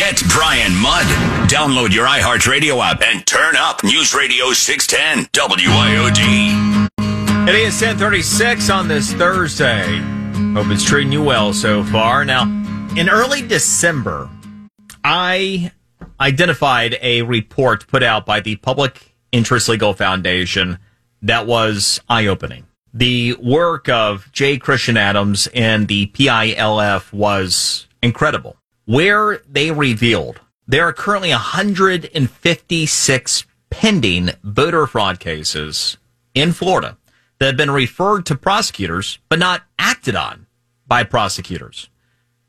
Get Brian Mudd. Download your iHeartRadio app and turn up News Radio 610 WIOD. It is 1036 on this Thursday. Hope it's treating you well so far. Now, in early December, I identified a report put out by the Public Interest Legal Foundation that was eye opening. The work of J. Christian Adams and the PILF was incredible, where they revealed there are currently 156 pending voter fraud cases in Florida that have been referred to prosecutors but not acted on by prosecutors.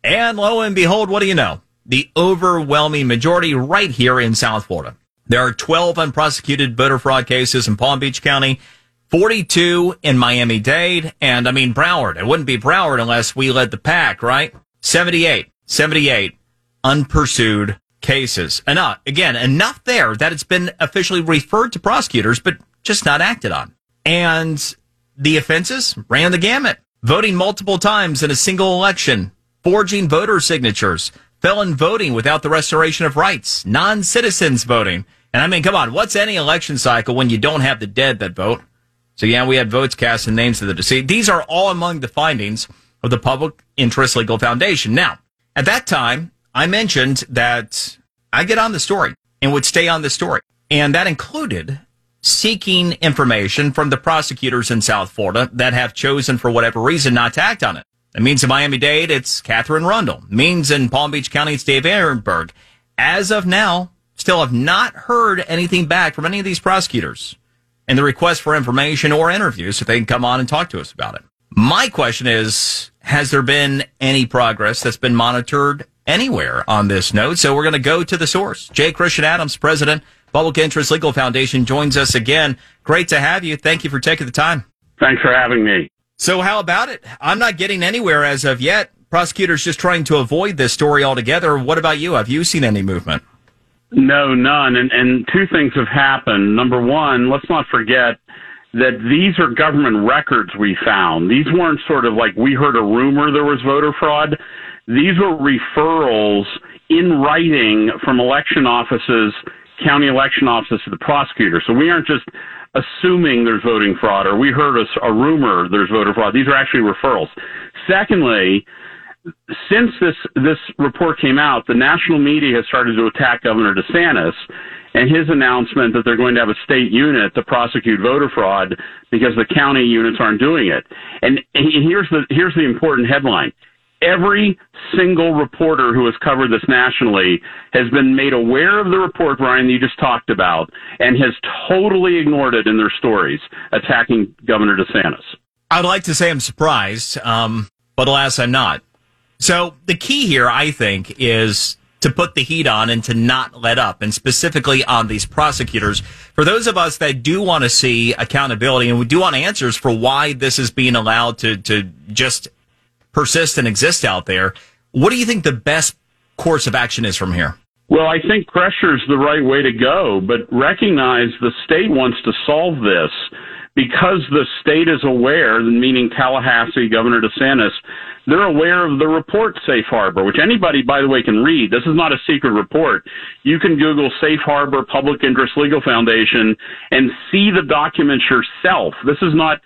And lo and behold, what do you know? The overwhelming majority right here in South Florida. There are 12 unprosecuted voter fraud cases in Palm Beach County, 42 in Miami Dade, and I mean Broward. It wouldn't be Broward unless we led the pack, right? 78, 78 unpursued cases. Enough, again, enough there that it's been officially referred to prosecutors, but just not acted on. And the offenses ran the gamut. Voting multiple times in a single election, forging voter signatures, felon voting without the restoration of rights, non-citizens voting. And I mean, come on, what's any election cycle when you don't have the dead that vote? So yeah, we had votes cast in names of the deceased. These are all among the findings of the Public Interest Legal Foundation. Now, at that time, I mentioned that I get on the story and would stay on the story. And that included seeking information from the prosecutors in South Florida that have chosen for whatever reason not to act on it. Means in Miami Dade, it's Katherine Rundle. Means in Palm Beach County, it's Dave Aronberg. As of now, still have not heard anything back from any of these prosecutors and the request for information or interviews so they can come on and talk to us about it. My question is, has there been any progress that's been monitored anywhere on this note? So we're going to go to the source. J. Christian Adams, president, Public Interest Legal Foundation, joins us again. Great to have you. Thank you for taking the time. Thanks for having me. So how about it? I'm not getting anywhere as of yet. Prosecutors just trying to avoid this story altogether. What about you? Have you seen any movement? No, none. And, and two things have happened. Number one, let's not forget that these are government records we found. These weren't sort of like we heard a rumor there was voter fraud. These were referrals in writing from election offices, county election offices to the prosecutor. So we aren't just assuming there's voting fraud or we heard a, a rumor there's voter fraud. These are actually referrals. Secondly, since this this report came out, the national media has started to attack Governor DeSantis and his announcement that they're going to have a state unit to prosecute voter fraud because the county units aren't doing it. And here's the here's the important headline. Every single reporter who has covered this nationally has been made aware of the report, Brian, that you just talked about, and has totally ignored it in their stories attacking Governor DeSantis. I'd like to say I'm surprised, um, but alas, I'm not. So the key here, I think, is to put the heat on and to not let up, and specifically on these prosecutors. For those of us that do want to see accountability and we do want answers for why this is being allowed to, to just persist and exist out there, what do you think the best course of action is from here? Well, I think pressure is the right way to go, but recognize the state wants to solve this because the state is aware, meaning Tallahassee, Governor DeSantis, they're aware of the report Safe Harbor, which anybody, by the way, can read. This is not a secret report. You can Google Safe Harbor Public Interest Legal Foundation and see the documents yourself. This is not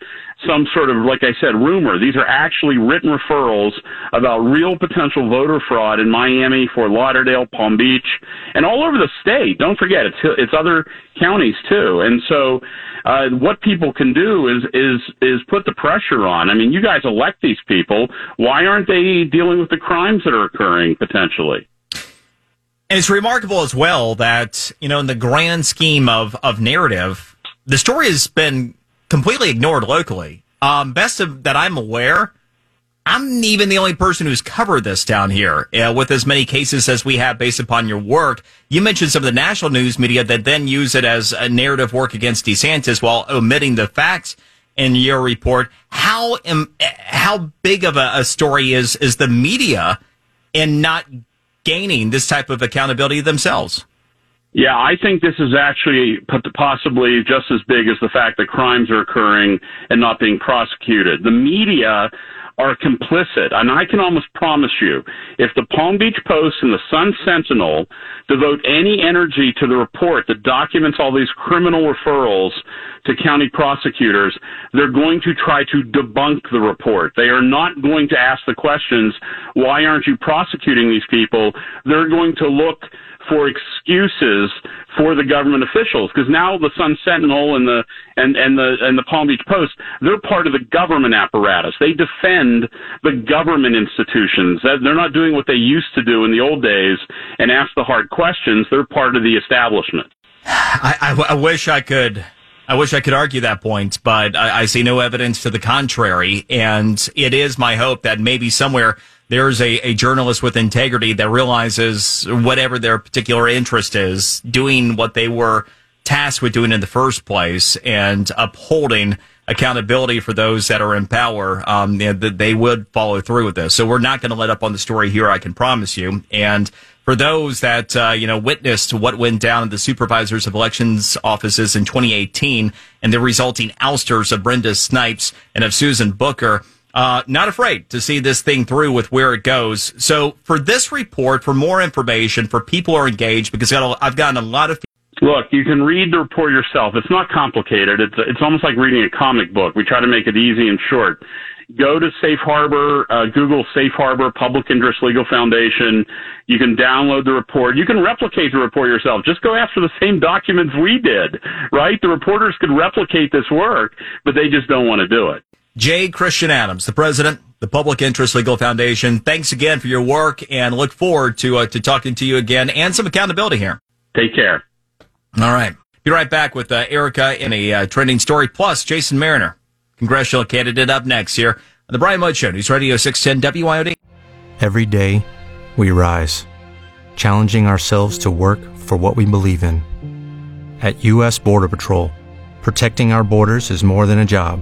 some sort of, like I said, rumor. These are actually written referrals about real potential voter fraud in Miami, Fort Lauderdale, Palm Beach, and all over the state. Don't forget, it's it's other counties too. And so, uh, what people can do is is is put the pressure on. I mean, you guys elect these people. Why aren't they dealing with the crimes that are occurring potentially? And it's remarkable as well that you know, in the grand scheme of of narrative, the story has been completely ignored locally. Um, best of that I'm aware, I'm even the only person who's covered this down here uh, with as many cases as we have based upon your work. You mentioned some of the national news media that then use it as a narrative work against DeSantis while omitting the facts in your report. How um, how big of a, a story is is the media in not gaining this type of accountability themselves? Yeah, I think this is actually possibly just as big as the fact that crimes are occurring and not being prosecuted. The media are complicit. And I can almost promise you, if the Palm Beach Post and the Sun Sentinel devote any energy to the report that documents all these criminal referrals to county prosecutors, they're going to try to debunk the report. They are not going to ask the questions, why aren't you prosecuting these people? They're going to look for excuses for the government officials because now the Sun Sentinel and the and and the and the Palm Beach Post they're part of the government apparatus. They defend the government institutions. They're not doing what they used to do in the old days and ask the hard questions. They're part of the establishment. I, I, I wish I could. I wish I could argue that point, but I, I see no evidence to the contrary. And it is my hope that maybe somewhere there's a, a journalist with integrity that realizes whatever their particular interest is, doing what they were tasked with doing in the first place and upholding accountability for those that are in power, um, that they would follow through with this. So we're not going to let up on the story here, I can promise you. And for those that, uh, you know, witnessed what went down in the supervisors of elections offices in 2018 and the resulting ousters of Brenda Snipes and of Susan Bucher, uh, not afraid to see this thing through with where it goes. So for this report, for more information, for people who are engaged, because I've gotten a lot of. Look, you can read the report yourself. It's not complicated. It's it's almost like reading a comic book. We try to make it easy and short. Go to Safe Harbor, uh, Google Safe Harbor Public Interest Legal Foundation. You can download the report. You can replicate the report yourself. Just go after the same documents we did, right? The reporters could replicate this work, but they just don't want to do it. J. Christian Adams, the president, the Public Interest Legal Foundation. Thanks again for your work, and look forward to uh, to talking to you again and some accountability here. Take care. All right, be right back with uh, Erica in a uh, trending story. Plus, Jason Mariner, congressional candidate, up next here on the Brian Mudd Show, News Radio six ten WIOD. Every day, we rise, challenging ourselves to work for what we believe in. At U.S. Border Patrol, protecting our borders is more than a job